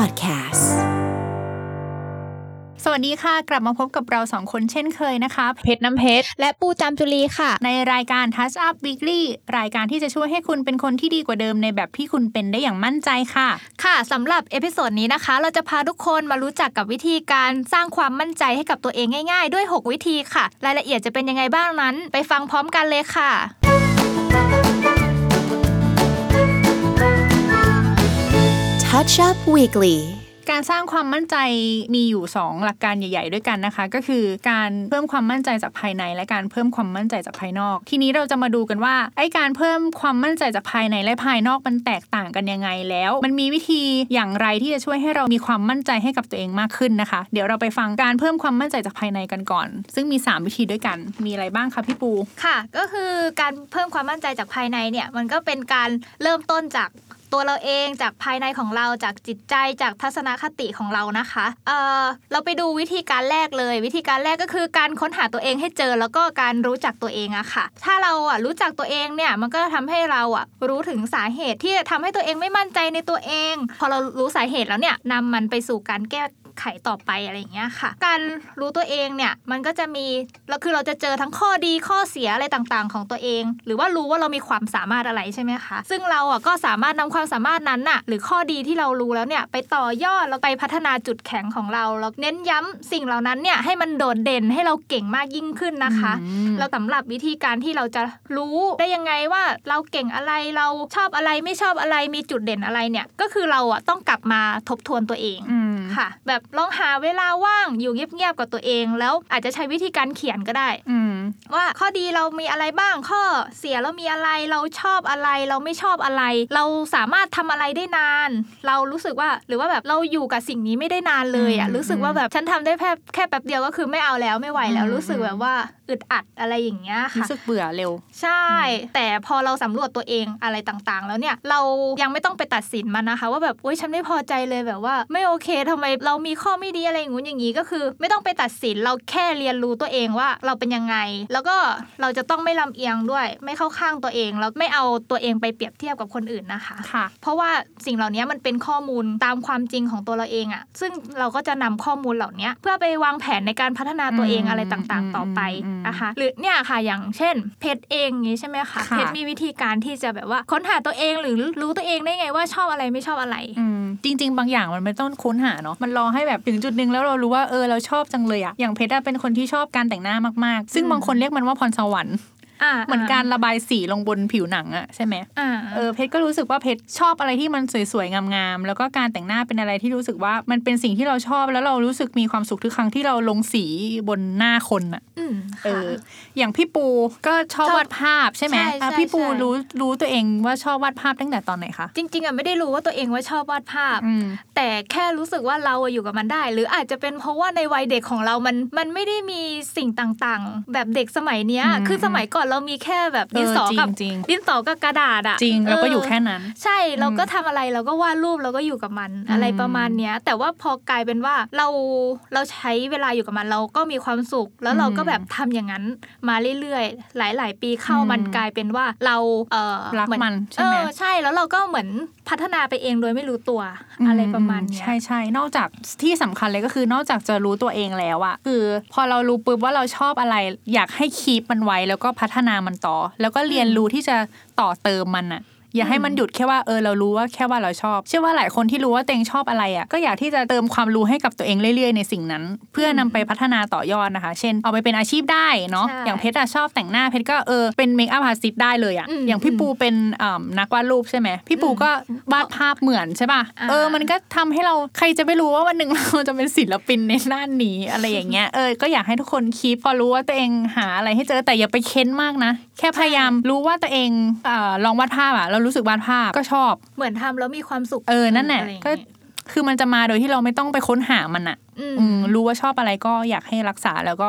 Podcasts สวัสดีค่ะ กลับมาพบกับเราสองคนเช่นเคยนะคะ เพชรน้ำเพชร และปูจามจุลีค่ะ ในรายการ Touch Up Weekly รายการที่จะช่วยให้คุณเป็นคนที่ดีกว่าเดิมในแบบที่คุณเป็นได้อย่างมั่นใจค่ะ ค่ะสำหรับเอพิโซดนี้นะคะ เราจะพาทุกคนมารู้จักกับวิธีการสร้างความมั่นใจให้กับตัวเองง่าย ๆ ด้วย 6 วิธีค่ะ รายละเอียดจะเป็นยังไงบ้างนั้น ไปฟังพร้อมกันเลยค่ะ Touch Up Weekly การสร้างความมั่นใจมีอยู่ 2 หลักการใหญ่ ๆ ด้วยกันนะคะ ก็คือการเพิ่มความมั่นใจจากภายใน และการเพิ่มความมั่นใจจากภายนอก ทีนี้เราจะมาดูกันว่าไอ้การเพิ่มความมั่นใจจากภายในและภายนอกมันแตกต่างกันยังไงแล้ว มันมีวิธีอย่างไรที่จะช่วยให้เรามีความมั่นใจให้กับตัวเองมากขึ้นนะคะ เดี๋ยวเราไปฟังการเพิ่มความมั่นใจจากภายในกันก่อน ซึ่งมี 3 วิธีด้วยกันมีอะไรบ้างคะพี่ปูค่ะ ก็คือการเพิ่มความมั่นใจจากภายในเนี่ยมันก็เป็นการเริ่มต้นจาก ตัวเราเองจากภายในของเราจากจิตใจจากทัศนคติของเรานะคะเอ่อเราไปดูวิธีการแรกเลย วิธีการแรกก็คือการค้นหาตัวเองให้เจอแล้วก็การรู้จักตัวเองอะค่ะ ถ้าเราอะรู้จักตัวเองเนี่ยมันก็ทำให้เราอะรู้ถึงสาเหตุที่จะทำให้ตัวเองไม่มั่นใจในตัวเอง พอเรารู้สาเหตุแล้วเนี่ยนำมันไปสู่การแก้ ไขต่อไปอะไรอย่างเงี้ยค่ะ การรู้ตัวเองเนี่ยมันก็จะมีแล้วคือเราจะเจอทั้งข้อดีข้อเสียอะไรต่างๆ ของตัวเอง หรือว่ารู้ว่าเรามีความสามารถอะไรใช่ไหมคะ ซึ่งเราอะก็สามารถนำความสามารถนั้นน่ะหรือข้อดีที่เรารู้แล้วเนี่ยไปต่อยอดเราไปพัฒนาจุดแข็งของเราแล้วเน้นย้ำสิ่งเหล่านั้นเนี่ยให้มันโดดเด่นให้เราเก่งมากยิ่งขึ้นนะคะอืมเราสำหรับวิธีการที่เราจะรู้ได้ยังไงว่าเราเก่งอะไรเราชอบอะไรไม่ชอบอะไรมีจุดเด่นอะไรเนี่ยก็คือเราอะต้องกลับมาทบทวนตัวเองอืมค่ะ แบบลองหาเวลาว่างอยู่เงียบๆกับตัวเอง แล้วอาจจะใช้วิธีการเขียนก็ได้อืมว่าข้อดีเรามีอะไรบ้าง ข้อเสียเรามีอะไรเราชอบอะไร เราไม่ชอบอะไร เราสามารถทำอะไรได้นาน เรารู้สึกว่าหรือว่าแบบเราอยู่กับสิ่งนี้ไม่ได้นานเลยอะอืมรู้สึกว่าแบบฉันทำได้แค่แค่แป๊บเดียวก็คือไม่เอาแล้วไม่ไหวแล้วอืมรู้สึกแบบว่า อึดอัดอะไรอย่างเงี้ยค่ะรู้สึกเบื่อเร็ว ใช่ แต่พอเราสำรวจตัวเองอะไรต่างๆ แล้วเนี่ยเรายังไม่ต้องไปตัดสินมันนะคะ ว่าแบบโอ๊ยฉันไม่พอใจเลยแบบว่า ไม่โอเคทำไมเรามีข้อไม่ดีอะไรอย่างงู้นอย่างนี้ก็คือ ไม่ต้องไปตัดสินเราแค่เรียนรู้ตัวเองว่าเราเป็นยังไง แล้วก็เราจะต้องไม่ลำเอียงด้วย ไม่เข้าข้างตัวเองแล้วไม่เอาตัวเองไปเปรียบเทียบกับคนอื่นนะคะค่ะ เพราะว่าสิ่งเหล่านี้มันเป็นข้อมูลตามความจริงของตัวเราเองอะซึ่งเราก็จะนำข้อมูลเหล่านี้เพื่อไปวางแผนในการพัฒนาตัวเองอืมอะไรต่างๆ ต่อไปอืมนะคะ หรือเนี่ยค่ะอย่างเช่น เพชรเองอย่างนี้ใช่ไหมคะค่ะเพชรมีวิธีการที่จะแบบว่าค้นหาตัวเองหรือรู้ตัวเองได้ไงว่าชอบอะไรไม่ชอบอะไรอืมจริง ๆ บางอย่างมันไม่ต้องค้นหาเนาะมันรอให้แบบถึงจุดหนึ่งแล้วเรารู้ว่าเออเราชอบจังเลยอะอย่างเพชรอะเป็นคนที่ชอบการแต่งหน้ามากๆ ซึ่งอืมบางคนเรียกมันว่าพรสวรรค์อ่า เหมือนการระบายสีลงบนผิวหนังอะใช่ไหมอ่าเออเพชรก็รู้สึกว่าเพชรชอบอะไรที่มันสวยๆงามๆแล้วก็การแต่งหน้าเป็นอะไรที่รู้สึกว่ามันเป็นสิ่งที่เราชอบแล้วเรารู้สึกมีความสุขทุกครั้งที่เราลงสีบนหน้าคนอะอืมเอค่ะออย่างพี่ปูก็ชอบชอบวาดภาพใช่ไหมใช่อะใช่พี่ปูใช่รู้รู้ตัวเองว่าชอบวาดภาพตั้งแต่ตอนไหนคะจริงๆอะไม่ได้รู้ว่าตัวเองว่าชอบวาดภาพอืมแต่แค่รู้สึกว่าเราอะอยู่กับมันได้ หรืออาจจะเป็นเพราะว่าในวัยเด็กของเรามันมันไม่ได้มีสิ่งต่างๆ แบบเด็กสมัยเนี้ยอืมคือสมัยก่อนเรามีแค่แบบเอดินอสอจริกับงจริงดินสอกับกระดาษอะจริงเราก็เอยู่แค่นั้น ใช่เราก็ทำอะไรเราก็วาดรูปเราก็อยู่กับมันอะไรประมาณเนี้ย แต่ว่าพอกลายเป็นว่าเราเราใช้เวลาอยู่กับมันเราก็มีความสุข แล้วเราก็แบบทำอย่างนั้นมาเรื่อยๆ หลาย ๆ ปีเข้าอืมมันกลายเป็นว่าเราเออรักเหอมันใช่ไหมเออใช่แล้วเราก็เหมือนพัฒนาไปเองโดยไม่รู้ตัวอะไรประมาณเนี้ยใช่ใช่นอกจากที่สำคัญเลยก็คือนอกจากจะรู้ตัวเองแล้วอะคือ พอเรารู้ปุ๊บว่าเราชอบอะไร อยากให้คีปมันไว้แล้วก็พัฒนามันต่อ แล้วก็เรียนรู้ที่จะต่อเติมมันอะ อย่าให้มันหยุดแค่ว่าเออเรารู้ว่าแค่ว่าเราชอบ เชื่อว่าหลายคนที่รู้ว่าตัวเองชอบอะไรอะก็อยากที่จะเติมความรู้ให้กับตัวเองเรื่อยๆในสิ่งนั้น เพื่อนำไปพัฒนาต่อยอดนะคะ เช่น เอาไปเป็นอาชีพได้เนาะใช่อย่างเพชรอะชอบแต่งหน้าเพชรก็เออเป็นเมคอัพอาร์ติสได้เลยอะอืมอย่างพี่ปูเป็นอ่านักวาดรูปใช่ไหมพี่ปูก็วาดภาพเหมือนใช่ป่ะอ่าเออมันก็ทำให้เราใครจะไม่รู้ว่าวันหนึ่งเราจะเป็นศิลปินในด้านนี้อะไรอย่างเงี้ยเออก็อยากให้ทุกคนคีปพอรู้ว่าตัวเองหาอะไรให้เจอแต่อย่าไปเค้นมากนะ แค่พยายามรู้ว่าตัวเองเอ่อลองวาดภาพอะเรารู้สึกวาดภาพก็ชอบ เหมือนทำแล้วมีความสุขเออนั่นแหละไรอย่างก็เงี้ยคือมันจะมาโดยที่เราไม่ต้องไปค้นหามันอะอืมอืม รู้ว่าชอบอะไรก็อยากให้รักษาแล้วก็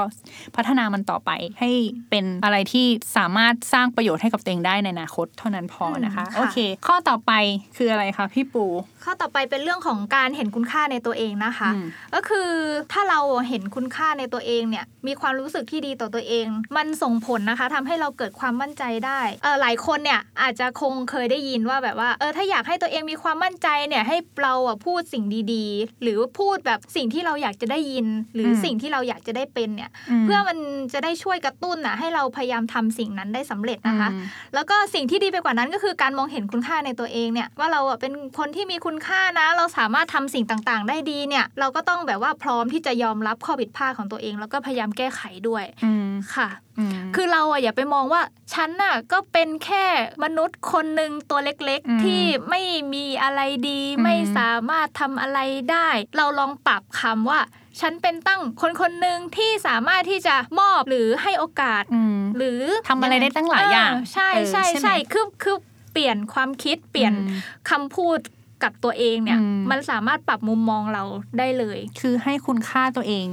พัฒนามันต่อไปให้เป็นอะไรที่สามารถสร้างประโยชน์ให้กับตัวเองได้ในอนาคตเท่านั้นพอนะคะอืมค่ะโอเค ข้อต่อไปคืออะไรคะพี่ปู ข้อต่อไปเป็นเรื่องของการเห็นคุณค่าในตัวเองนะคะอืมก็คือถ้าเราเห็นคุณค่าในตัวเองเนี่ยมีความรู้สึกที่ดีต่อตัวเอง มันส่งผลนะคะทำให้เราเกิดความมั่นใจได้เออหลายคนเนี่ยอาจจะคงเคยได้ยินว่าแบบว่าเออถ้าอยากให้ตัวเองมีความมั่นใจเนี่ยให้เราอะพูดสิ่งดีๆ หรือพูดแบบสิ่งที่เราอยากจะได้ยิน หรืออมสิ่งที่เราอยากจะได้เป็นเนี่ยมเพื่อมันจะได้ช่วยกระตุ้นอะให้เราพยายามทำสิ่งนั้นได้สำเร็จนะคะอืมแล้วก็สิ่งที่ดีไปกว่านั้นก็คือการมองเห็นคุณค่าในตัวเองเนี่ยว่าเราอะเป็นคนที่มีคุณค่านะ เราสามารถทำสิ่งต่างๆ ได้ดีเนี่ยเราก็ต้องแบบว่าพร้อมที่จะยอมรับข้อผิดพลาดของตัวเอง แล้วก็พยายามแก้ไขด้วยอืมค่ะอืมคือเราอะอย่าไปมองว่าฉันน่ะก็เป็นแค่มนุษย์คนหนึ่งตัวเล็กอืมๆที่ไม่มีอะไรดีอืมไม่สามารถทำอะไรได้ เราลองปรับคำว่า ฉันเป็นตั้งคนคนหนึ่งที่สามารถที่จะมอบหรือให้โอกาสอืมหรือทำอะไรได้ตั้งหลายอย่างเใช่เออใช่ใช่ไหมใช่คือคือเปลี่ยนความคิดเปลี่ยนอืมคำพูด กับตัวเองเนี่ยอืมมันสามารถปรับมุมมองเราได้เลย คือให้คุณค่าตัวเอง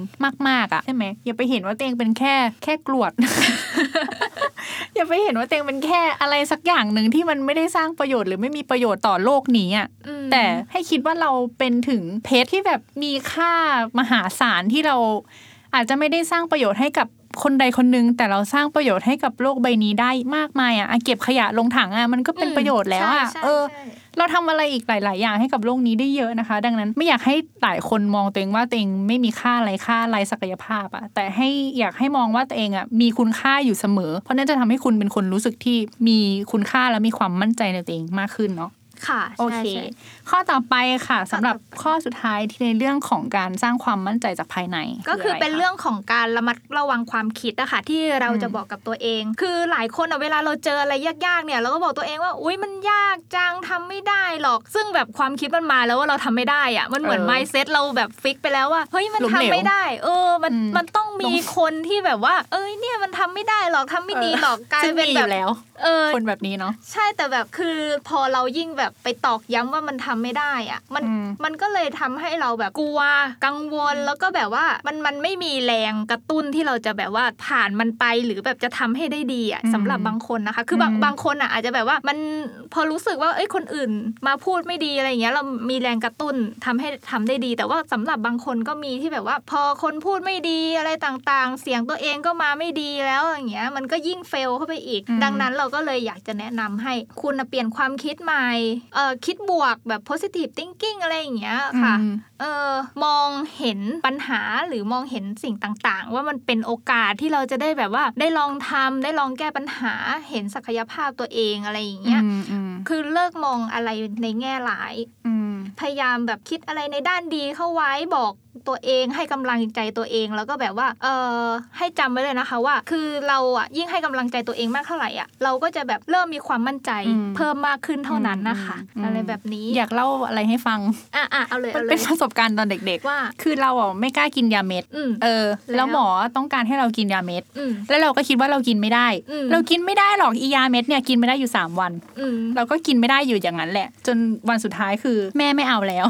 มาก ๆอะใช่ไหมอย่าไปเห็นว่าตัวเองเป็นแค่แค่กรวด อย่าไปเห็นว่าตัวเองเป็นแค่อะไรสักอย่างหนึ่งที่มันไม่ได้สร้างประโยชน์หรือไม่มีประโยชน์ต่อโลกนี้อะอืมแต่ให้คิดว่าเราเป็นถึงเพชรที่แบบมีค่ามหาศาลที่เรา อาจจะไม่ได้สร้างประโยชน์ให้กับคนใดคนหนึ่งแต่เราสร้างประโยชน์ให้กับโลกใบนี้ได้มากมายอะอะเก็บขยะลงถังอะมันก็เป็นประโยชน์แล้วอะใช่ใช่เออใช่เราทำอะไรอีกหลาย ๆ อย่างให้กับโลกนี้ได้เยอะนะคะ ดังนั้นไม่อยากให้หลายคนมองตัวเองว่าตัวเองไม่มีค่าอะไรค่าอะไรศักยภาพอะแต่ให้อยากให้มองว่าตัวเองอะมีคุณค่าอยู่เสมอ เพราะนั่นจะทำให้คุณเป็นคนรู้สึกที่มีคุณค่าและมีความมั่นใจในตัวเองมากขึ้นเนาะค่ะโอใช่เคใช่ ข้อต่อไปค่ะสำหรับข้อต่อไปข้อสุดท้ายที่ในเรื่องของการสร้างความมั่นใจจากภายใน ก็คือเป็นะไะเรื่องของการระมัดระวังความคิดอะค่ะที่เราอืมจะบอกกับตัวเอง คือหลายคนอะเวลาเราเจออะไรยากๆเนี่ยเราก็บอกตัวเองว่าอุ้ยมันยากจังทำไม่ได้หรอก ซึ่งแบบความคิดมันมาแล้วว่าเราทำไม่ได้อะมันเหมือนเออไมเซ็ตเราแบบฟิกไปแล้วว่าเฮ้ยมันล้มทำเหลวไม่ได้ เออมันอืมมันต้องมีคนที่แบบว่า เอ้ยเนี่ยมันทำไม่ได้หรอกทำไม่ดีหรอกกลายซึ่งเป็นมีอแบบยู่แล้วเออคนแบบนี้เนาะใช่แต่แบบคือพอเรายิ่งแบบไปตอกย้ำว่ามันทำไม่ได้อะมันอืมมันก็เลยทำให้เราแบบกลัวกังวลแล้วก็แบบว่ามันมันไม่มีแรงกระตุ้นที่เราจะแบบว่าผ่านมันไปหรือแบบจะทำให้ได้ดีอะอืมสำหรับบางคนนะคะ คือบางอืมบางคนอะอาจจะแบบว่ามันพอรู้สึกว่าเอ้ยคนอื่น มาพูดไม่ดีอะไรอย่างเงี้ย เรามีแรงกระตุ้นทำให้ทำได้ดี แต่ว่าสำหรับบางคนก็มีที่แบบว่า พอคนพูดไม่ดีอะไรต่างๆ เสียงตัวเองก็มาไม่ดีแล้วอย่างเงี้ยมันก็ยิ่งเฟลเข้าไปอีกอืมดังนั้นเราก็เลยอยากจะแนะนำให้คุณน่ะเปลี่ยนความคิดใหม่เออคิดบวกแบบ positive thinking อะไรอย่างเงี้ยค่ะอืมเออมองเห็นปัญหาหรือมองเห็นสิ่งต่างๆ ว่ามันเป็นโอกาสที่เราจะได้แบบว่า ได้ลองทำได้ลองแก้ปัญหาเห็นศักยภาพตัวเองอะไรอย่างเงี้ยอืมอืมคือเลิกมองอะไรในแง่ร้ายอืมพยายามแบบคิดอะไรในด้านดีเข้าไว้บอก ตัวเอง ให้กำลังใจตัวเอง แล้วก็แบบว่าเออให้จำไว้เลยนะคะว่า คือเราอะยิ่งให้กำลังใจตัวเองมากเท่าไหร่อะเราก็จะแบบเริ่มมีความมั่นใจอืมเพิ่มมากขึ้นเท่านั้นนะคะอืมอะไรแบบนี้อยากเล่าอะไรให้ฟังอะอะเอาเลยมันเอาเลเป็นยประสบการณ์ตอนเด็กว่าๆคือเราอะไม่กล้ากินยาเม็ดอืมเออแล้วแล้วหมอต้องการให้เรากินยาเม็ดอืมแล้วเราก็คิดว่าเรากินไม่ได้อืมเรากินไม่ได้หรอกอียาเม็ดเนี่ยกินไม่ได้อยู่สามวันอืมเราก็กินไม่ได้อยู่อย่างนั้นแหละ จนวันสุดท้ายคือ แม่ไม่เอาแล้ว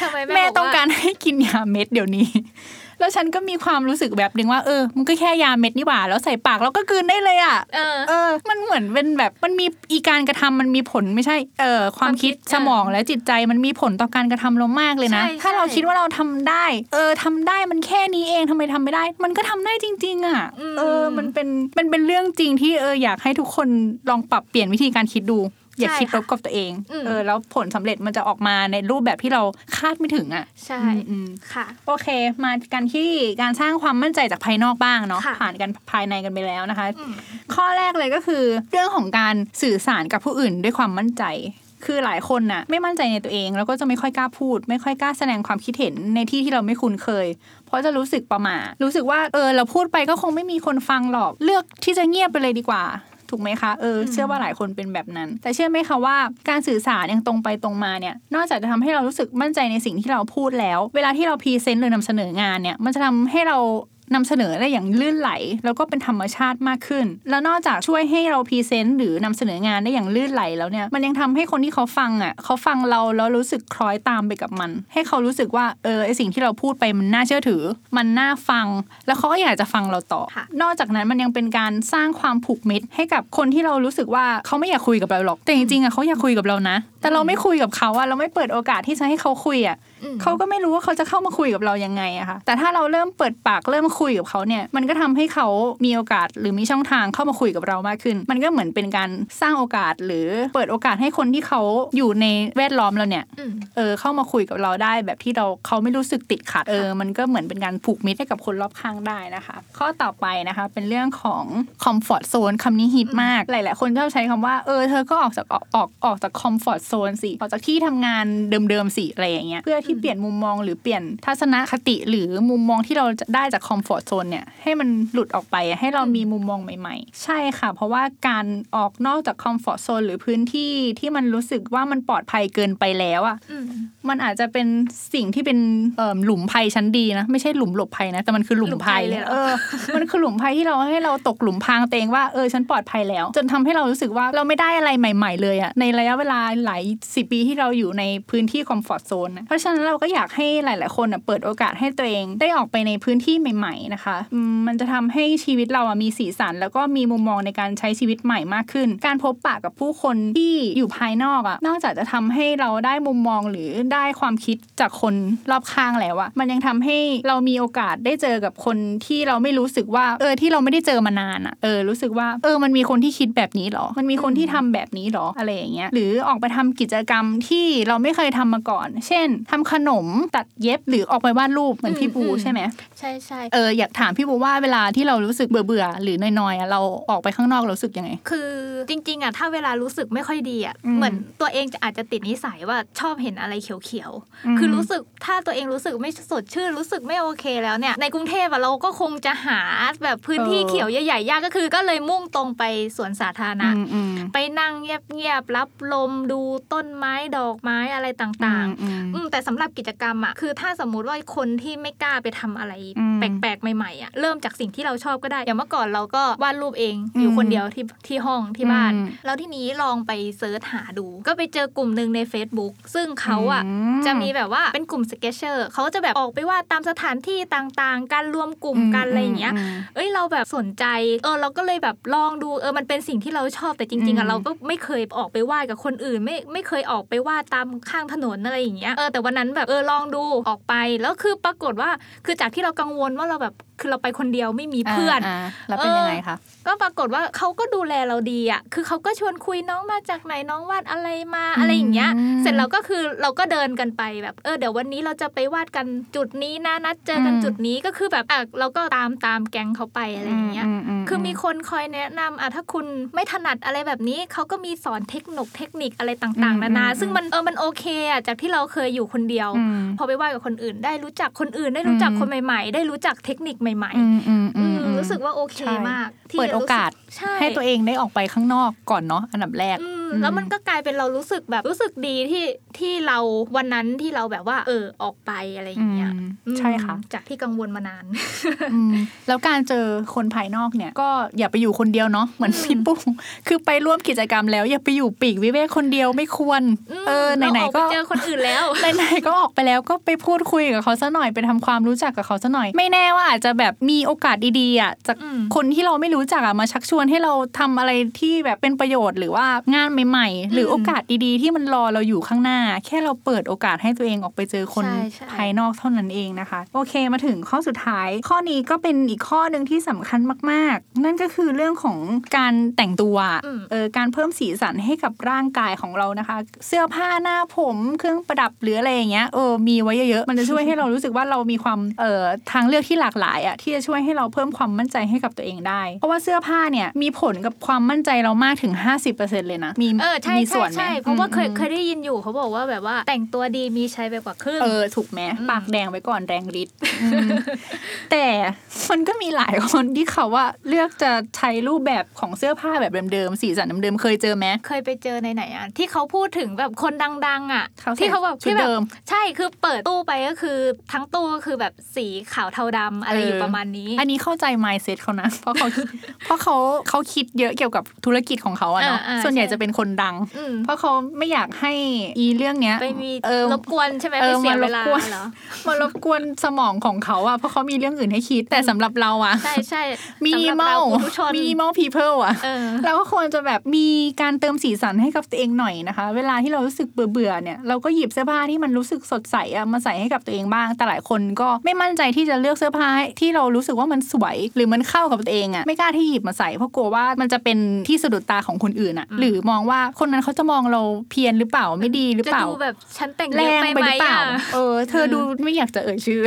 ทำไมแม่แม่ต้องการให้กินยาเม็ดเดี๋ยวนี้ แล้วฉันก็มีความรู้สึกแบบหนึ่งว่าเออมันก็แค่ยาเม็ดนี่หว่าแล้วใส่ปากเราก็กลืนได้เลยอะเออเออ มันเหมือนเป็นแบบมันมีอีการกระทำมันมีผลไม่ใช่เออความคิดความคิดสมองและจิตใจมันมีผลต่อการกระทำเรามากเลยนะใช่ถ้าเราใช่คิดว่าเราทำได้ เออทำได้มันแค่นี้เองทำไมทำไม่ได้ มันก็ทำได้จริง ๆ อะอืมเออ มันเป็นมันเป็นเรื่องจริงที่เอออยากให้ทุกคนลองปรับเปลี่ยนวิธีการคิดดู อย่าใช่คิดลค่ะบกับตัวเองอืมเออแล้วผลสำเร็จมันจะออกมาในรูปแบบที่เราคาดไม่ถึงอะ ใช่อืมอืมค่ะ โอเค มากันที่การสร้างความมั่นใจจากภายนอกบ้างเนาะค่ะผ่านกันภายในกันไปแล้วนะคะอืมข้อแรกเลยก็คือ เรื่องของการสื่อสารกับผู้อื่นด้วยความมั่นใจคือหลายคนน่ะไม่มั่นใจในตัวเอง แล้วก็จะไม่ค่อยกล้าพูด ไม่ค่อยกล้าแสดงความคิดเห็นในที่ที่เราไม่คุ้นเคย เพราะจะรู้สึกประหมารู้สึกว่าเออเราพูดไปก็คงไม่มีคนฟังหรอก เลือกที่จะเงียบไปเลยดีกว่า ถูกไหมคะเออเชื่อว่าหลายคนเป็นแบบนั้น แต่เชื่อไหมคะว่าการสื่อสารอย่างตรงไปตรงมาเนี่ยนอกจากจะทำให้เรารู้สึกมั่นใจในสิ่งที่เราพูดแล้ว เวลาที่เรา present หรือนำเสนองานเนี่ยมันจะทำให้เรา นำเสนอได้อย่างลื่นไหล แล้วก็เป็นธรรมชาติมากขึ้น แล้วนอกจากช่วยให้เรา present หรือนำเสนองานได้อย่างลื่นไหลแล้วเนี่ยมันยังทำให้คนที่เขาฟังอะเขาฟังเราแล้วรู้สึกคล้อยตามไปกับมัน ให้เขารู้สึกว่าเออไอสิ่งที่เราพูดไปมันน่าเชื่อถือ มันน่าฟัง แล้วเขาก็อยากจะฟังเราต่อค่ะนอกจากนั้นมันยังเป็นการสร้างความผูกมิตรให้กับคนที่เรารู้สึกว่าเขาไม่อยากคุยกับเราหรอกแต่จริงๆอะเขาอยากคุยกับเรานะ แต่เราไม่คุยกับเขาอะเราไม่เปิดโอกาสที่จะให้เขาคุยอะอืม เขาก็ไม่รู้ว่าเขาจะเข้ามาคุยกับเรายังไงอะค่ะ แต่ถ้าเราเริ่มเปิดปากเริ่มคุยกับเขาเนี่ยมันก็ทำให้เขามีโอกาสหรือมีช่องทางเข้ามาคุยกับเรามากขึ้น มันก็เหมือนเป็นการสร้างโอกาสหรือเปิดโอกาสให้คนที่เขาอยู่ในแวดล้อมเราเนี่ยอืมเออเข้ามาคุยกับเราได้ แบบที่เราเขาไม่รู้สึกติดขัดเออมันก็เหมือนเป็นการผูกมิตรให้กับคนรอบข้างได้นะคะ ข้อต่อไปนะคะเป็นเรื่องของ comfort zone คำนี้ฮิตมากหลาย ๆ คนชอบใช้คำว่าเออเธอก็ออกจากออกออกออกจาก comfort zone สิออกจากที่ทำงานเดิมๆสิอะไรอย่างเงี้ยเพื่อที่เปลี่ยนมุมมองหรือเปลี่ยนทัศนคติหรือมุมมองที่เราจะได้จาก comfort zone เนี่ยให้มันหลุดออกไปอะให้เรามีมุมมองใหม่ๆ ใช่ค่ะ เพราะว่าการออกนอกจาก comfort zone หรือพื้นที่ที่มันรู้สึกว่ามันปลอดภัยเกินไปแล้วอะอืมมันอาจจะเป็นสิ่งที่เป็นเอ่อหลุมภัยชั้นดีนะ ไม่ใช่หลุมหลบภัยนะ แต่มันคือหลุมภัยหลุมภัยเลยเหรอเออมันคือหลุมภัยที่เราให้เราตกหลุมพรางตัวเองว่าเออฉันปลอดภัยแล้ว จนทำให้เรารู้สึกว่าเราไม่ได้อะไรใหม่ ๆ เลยอะในระยะเวลาหลายสิบปีที่เราอยู่ในพื้นที่คอมฟอร์ทโซนนะเพราะฉะนั้นเราก็อยากให้หลาย ๆ คนเปิดโอกาสให้ตัวเอง ได้ออกไปในพื้นที่ใหม่ ๆ นะคะ มันจะทำให้ชีวิตเรามีสีสัน แล้วก็มีมุมมองในการใช้ชีวิตใหม่มากขึ้น การพบปะกับผู้คนที่อยู่ภายนอกอะนอกจากจะทำให้เราได้มุมมองหรือได้ความคิดจากคนรอบข้างแล้วอะมันยังทำให้เรามีโอกาสได้เจอกับคนที่เราไม่รู้สึกว่า เออที่เราไม่ได้เจอมานานอะเออรู้สึกว่า เออมันมีคนที่คิดแบบนี้หรอ มันมีคนที่ทำแบบนี้หรออะไรอย่างเงี้ยหรือออกไปทำกิจกรรมที่เราไม่เคยทำมาก่อน เช่นทำขนมตัดเย็บหรือออกไปวาดรูปเหมือนพี่ปูอืมใช่ไหมใช่ใช่เอออยากถามพี่ปูว่าเวลาที่เรารู้สึกเบื่อเบื่อๆหรือนอยๆอะเราออกไปข้างนอกเรารู้สึกยังไง คือจริงๆอะถ้าเวลารู้สึกไม่ค่อยดีอะอืมเหมือนตัวเองจะอาจจะติดนิสัยว่าชอบเห็นอะไรเขียวอืมๆคือรู้สึกถ้าตัวเองรู้สึกไม่สดชื่นรู้สึกไม่โอเคแล้วเนี่ยในกรุงเทพอะเราก็คงจะหาแบบพื้นที่เออเขียวใหญ่ๆยากก็คือ ก็เลยมุ่งตรงไปสวนสาธารณะอืมอืมไปนั่งเงียบๆรับลมดูต้นไม้ดอกไม้อะไรต่างๆอืมอืมแต่สำหรับกิจกรรมอะคือถ้าสมมุติว่าคนที่ไม่กล้าไปทำอะไรอืมแปลกๆใหม่ๆอะเริ่มจากสิ่งที่เราชอบก็ได้ อย่างเมื่อก่อนเราก็วาดรูปเองอืมอยู่คนเดียวที่ที่ห้องที่บ้านอืมแล้วทีนี้ลองไปเซิร์ชหาดู ก็ไปเจอกลุ่มหนึ่งใน Facebook ซึ่งเขาอะอืมจะมีแบบว่าเป็นกลุ่มสเกจเชอร์เขาจะแบบออกไปวาดตามสถานที่ต่างๆ การรวมกลุ่มกันอะไรอย่างเงี้ยมเอ้ยเราแบบสนใจเออเราก็เลยแบบลองดูเออมันเป็นสิ่งที่เราชอบแต่จริงๆอือะมเราก็ไม่เคยออกไปวาดกับคนอื่น ไม่ไม่เคยออกไปวาดตามข้างถนนอะไรอย่างเงี้ยเออแต่วันนั้นแบบเออลองดูออกไปแล้วคือปรากฏว่าคือจากที่เรากังวลว่าเราแบบคือเราไปคนเดียวไม่มีเพื่อนาแล้วเป็นยังไงคะก็ปรากฏว่าเขาก็ดูแลเราดีอะคือเขาก็ชวนคุยน้องมาจากไหนน้องวาดอะไรมาอืมอะไรอย่างเงี้ย เสร็จแล้วก็คือเราก็เดินกันไปแบบเออเดี๋ยววันนี้เราจะไปวาดกันจุดนี้นะนัดเจอกันจุดนี้ก็คือแบบอะเราก็ตามตามแก๊งเขาไปอะไรอย่างเงี้ยคือมีคนคอยแนะนำอะถ้าคุณไม่ถนัดอะไรแบบนี้เขาก็มีสอนเทคนิคเทคนิคอะไรต่างอืมๆนานาอืมซึ่งมันเออมันโอเคอะจากที่เราเคยอยู่คนเดียวอืมพอไปว่ากับคนอื่น ได้รู้จักคนอื่นได้รู้จักอืมคนใหม่ ๆ ได้รู้จักเทคนิคใหม่อืมอืมๆอือืมมอืมรู้สึกว่าโอเคใช่มากที่เปิดโอกาสใช่ให้ตัวเองได้ออกไปข้างนอกก่อนเนาะอันดับแรกอืม แล้วมันก็กลายเป็นเรารู้สึกแบบรู้สึกดีที่ที่เราวันนั้นที่เราแบบว่า เออออกไปอะไรอย่างเงี้ยอืมอืมใช่ค่ะ จากที่กังวลมานานอืมแล้วการเจอคนภายนอกเนี่ย ก็อย่าไปอยู่คนเดียวเนาะเหมือนพี่ปุ้งคือไปร่วมกิจกรรมแล้วอย่าไปอยู่ปีกวิเวกคนเดียวไม่ควร เออไหนเราออกๆไปก็เจอคนอื่นแล้วไหนๆก็ออกไปแล้วก็ไปพูดคุยกับเขาซะหน่อยไปทำความรู้จักกับเขาซะหน่อย ไม่แน่ว่าอาจจะแบบมีโอกาสดีๆอะจากอืมคนที่เราไม่รู้จักอะมาชักชวนให้เราทำอะไรที่แบบเป็นประโยชน์หรือว่างานใหม่ๆ หรือโอกาสดีๆ ที่มันรอเราอยู่ข้างหน้า แค่เราเปิดโอกาสให้ตัวเองออกไปเจอคนใช่ใช่ภายนอกเท่านั้นเองนะคะ โอเคมาถึงข้อสุดท้าย ข้อนี้ก็เป็นอีกข้อหนึ่งที่สำคัญมาก ๆ นั่นก็คือเรื่องของการแต่งตัวอืมเออการเพิ่มสีสันให้กับร่างกายของเรานะคะ เสื้อผ้าหน้าผมเครื่องประดับหรืออะไรอย่างเงี้ยเออมีไว้เยอะๆมันจะช่วยให้เรารู้สึกว่าเรามีความเอ่อทางเลือกที่หลากหลายอะที่จะช่วยให้เราเพิ่มความมั่นใจให้กับตัวเองได้ เพราะว่าเสื้อผ้าเนี่ยมีผลกับความมั่นใจเรามากถึง 50%เลยนะมีเออใช่มีใช่ส่วนไหมใช่เพราะว่าเคยอืมเคยได้ยินอยู่เขาบอกบอกว่าแบบว่า แต่งตัวดีมีใช้ไปกว่าครึ่งเออถูกไหมอืมปากแดงไว้ก่อนแรงฤทธิ์อืมแต่มันก็มีหลายคนที่เขาว่าเลือกจะใช้รูปแบบของเสื้อผ้าแบบเดิมๆสีสันเดิมๆเคยเจอไหมเคยไปเจอในไหนอะที่เขาพูดถึงแบบคนดัง ๆ อะเขาใส่ที่เขาแบบชุดที่แบบเดิมใช่คือเปิดตู้ไปก็คือทั้งตู้ก็คือแบบสีขาวเทาดำอะไรอยู่ประมาณนี้ อันนี้เข้าใจ mindset เขานะ เพราะเขาเพราะเขาเขาคิดเยอะเกี่ยวกับธุรกิจของเขาอะเนาะอ่าอ่าส่วนใหญ่ใช่จะเป็นคนดังอืมเพราะเขาไม่อยากให้อีเรื่องเนี้ยไปมีเออรบกวนใช่ไหมเอไปอเสียมารบเวลากวนเหรอมารบกวนสมองของเขาอะเพราะเขามีเรื่องอื่นให้คิดแต่สำหรับเราอะใช่ใช่มินิสำหรับมอเราลปุถุชนมินิมอลพีเพิลอะเออเราก็ควรจะแบบมีการเติมสีสันให้กับตัวเองหน่อยนะคะ เวลาที่เรารู้สึกเบื่อเบื่อๆเนี่ยเราก็หยิบเสื้อผ้าที่มันรู้สึกสดใสอะมาใส่ให้กับตัวเองบ้าง แต่หลายคนก็ไม่มั่นใจที่จะเลือกเสื้อผ้าที่เรารู้สึกว่ามันสวย หรือมันเข้ากับตัวเองอะไม่กล้าที่หยิบมาใส่เพราะกลัวว่ามันจะเป็นที่สะดุดตาของคนอื่นอะอืมหรือมองว่า คนนั้นเขาจะมองเราเพี้ยนหรือเปล่าไม่ดีหรือจะเปล่าดูแบบฉันแต่งแรเยอะงไปไปไหหมรือเปล่าอะเออ เธอดูไม่อยากจะเอ่ยชื่อ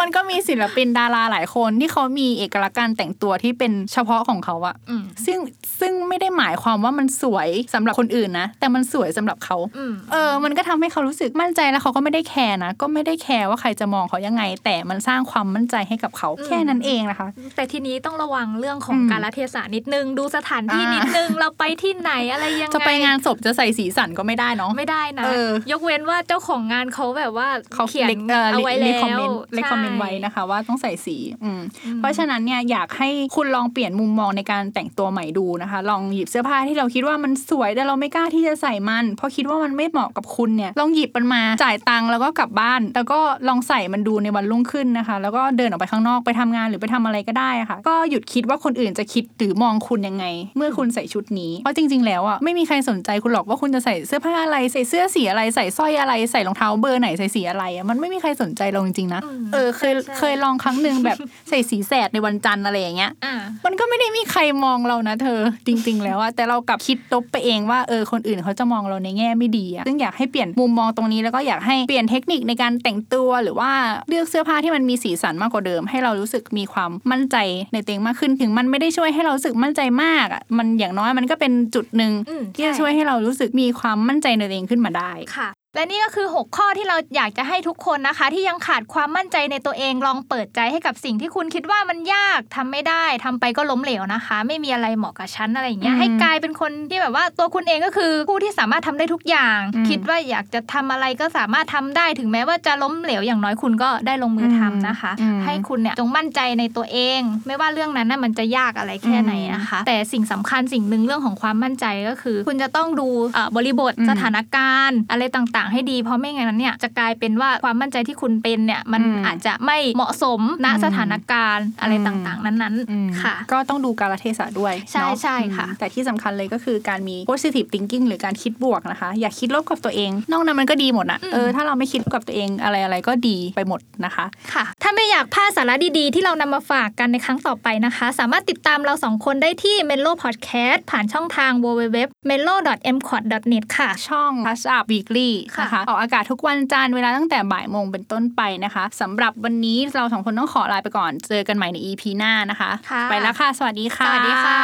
มันก็มีศิลปินดาราหลายคนที่เขามีเอกลักษณ์การแต่งตัวที่เป็นเฉพาะของเขาอะอืมซึ่งซึ่งไม่ได้หมายความว่ามันสวยสำหรับคนอื่นนะ แต่มันสวยสำหรับเขาอืมเออ มันก็ทำให้เขารู้สึกมั่นใจแล้วเขาก็ไม่ได้แคร์นะ ก็ไม่ได้แคร์ว่าใครจะมองเขายังไง แต่มันสร้างความมั่นใจให้กับเขาอืมแค่นั้นเองนะคะ แต่ทีนี้ต้องระวังเรื่องของอืมการละเทศะนิดนึง ดูสถานที่อ่านินิดนึง เราไปที่ไหนอะไรยังไง จะไปงานศพจะใส่สีสันก็ไม่ได้เนาะ ไม่ได้นะเออยกเว้นว่าเจ้าของงานเขาแบบว่าเขาเขียนเอ่อเอาไว้แล้วคอมเมนต์เลคอมเมนต์ใช่ไว้นะคะ ว่าต้องใส่สีอืมอืมเพราะฉะนั้นเนี่ยอยากให้คุณลองเปลี่ยนมุมมองในการแต่งตัวใหม่ดูนะคะ ลองหยิบเสื้อผ้าที่เราคิดว่ามันสวยแต่เราไม่กล้าที่จะใส่มัน เพราะคิดว่ามันไม่เหมาะกับคุณเนี่ยลองหยิบมันมาจ่ายตังค์แล้วก็กลับบ้าน แล้วก็ลองใส่มันดูในวันรุ่งขึ้นนะคะ แล้วก็เดินออกไปข้างนอกไปทำงานหรือไปทำอะไรก็ได้อะค่ะ ก็หยุดคิดว่าคนอื่นจะคิดหรือมองคุณยังไง เมื่อคุณใส่ชุดนี้เพราะจริง ๆ แล้วอะไม่มีใครสนใจคุณหรอกว่าคุณจะใส่เสื้อผ้าอะไรใส่เสื้อสีอะไรใส่สร้อยอะไรใส่รองเท้าเบอร์ไหนใส่สีอะไรอะมันไม่มีใครสนใจเราจริงๆนะอืมเออเคยใช่ใช่เคยลองครั้งหนึ่งแบบใส่สีแสดในวันจันทร์อะไรอย่างเงี้ยอ่ามันก็ไม่ได้มีใครมองเรานะเธอจริง ๆ แล้วอะแต่เรากลับคิดลบไปเองว่าเออคนอื่นเขาจะมองเราในแง่ไม่ดีอะซึ่งอยากให้เปลี่ยนมุมมองตรงนี้แล้วก็อยากให้เปลี่ยนเทคนิคในการแต่งตัวหรือว่าเลือกเสื้อผ้าที่มันมีสีสันมากกว่าเดิม ให้เรารู้สึกมีความมั่นใจในตัวเองมากขึ้นถึงมันไม่ได้ช่วยให้เรารู้สึกมั่นใจมากอะมันอย่างน้อยมันก็เป็นจุดหนึ่งอืมที่จะใช่ช่วยให้เรารู้สึกมีความมั่นใจในตัวเองขึ้นมาได้ค่ะ และนี่ก็คือ 6 ข้อที่เราอยากจะให้ทุกคนนะคะ ที่ยังขาดความมั่นใจในตัวเองลองเปิดใจให้กับสิ่งที่คุณคิดว่ามันยากทำไม่ได้ทำไปก็ล้มเหลวนะคะ ไม่มีอะไรเหมาะกับฉันอะไรอย่างเงี้ยอืมให้กลายเป็นคนที่แบบว่าตัวคุณเองก็คือผู้ที่สามารถทำได้ทุกอย่างอืมคิดว่าอยากจะทำอะไรก็สามารถทำได้ถึงแม้ว่าจะล้มเหลวอย่างน้อยคุณก็ได้ลงมือทำนะคะอืมให้คุณเนี่ยจงมั่นใจในตัวเอง ไม่ว่าเรื่องนั้นน่ะมันจะยากอะไรแค่ไหนนะคะ แต่สิ่งสำคัญสิ่งหนึ่งเรื่องของความมั่นใจก็คือ คุณจะต้องดูเอ่อบริบทอืมสถานการณ์อะไรต่างๆให้ดี เพราะไม่งั้นเนี่ยจะกลายเป็นว่าความมั่นใจที่คุณเป็นเนี่ยมันอืมอาจจะไม่เหมาะสมณอืมสถานการณ์อะไรอืมต่างๆ นั้นอืมๆค่ะ ก็ต้องดูกาลเทศะด้วยใช่เนาะใช่ค่ะอืมแต่ที่สำคัญเลยก็คือการมี positive thinking หรือการคิดบวกนะคะ อย่าคิดลบกับตัวเอง นอกนั้นมันก็ดีหมดอะอืมเออถ้าเราไม่คิดกับตัวเองอะไรอะไรก็ดีไปหมดนะคะค่ะ ถ้าไม่อยากพลาดสาระดีๆ ที่เรานำมาฝากกันในครั้งต่อไปนะคะ สามารถติดตามเราสองคนได้ที่ Menlo Podcast ผ่านช่องทาง www.menlo.mcord.net ค่ะ ช่อง Touch Up Weekly ค่ะนะคะออกอากาศทุกวันจันทร์เวลาตั้งแต่บ่ายโมงเป็นต้นไปนะคะสำหรับวันนี้เราสองคนต้องขอลาไปก่อน เจอกันใหม่ใน EP หน้านะคะค่ะไปแล้วค่ะ สวัสดีสค่ะวัสดีค่ะ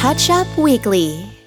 Touch Up Weekly.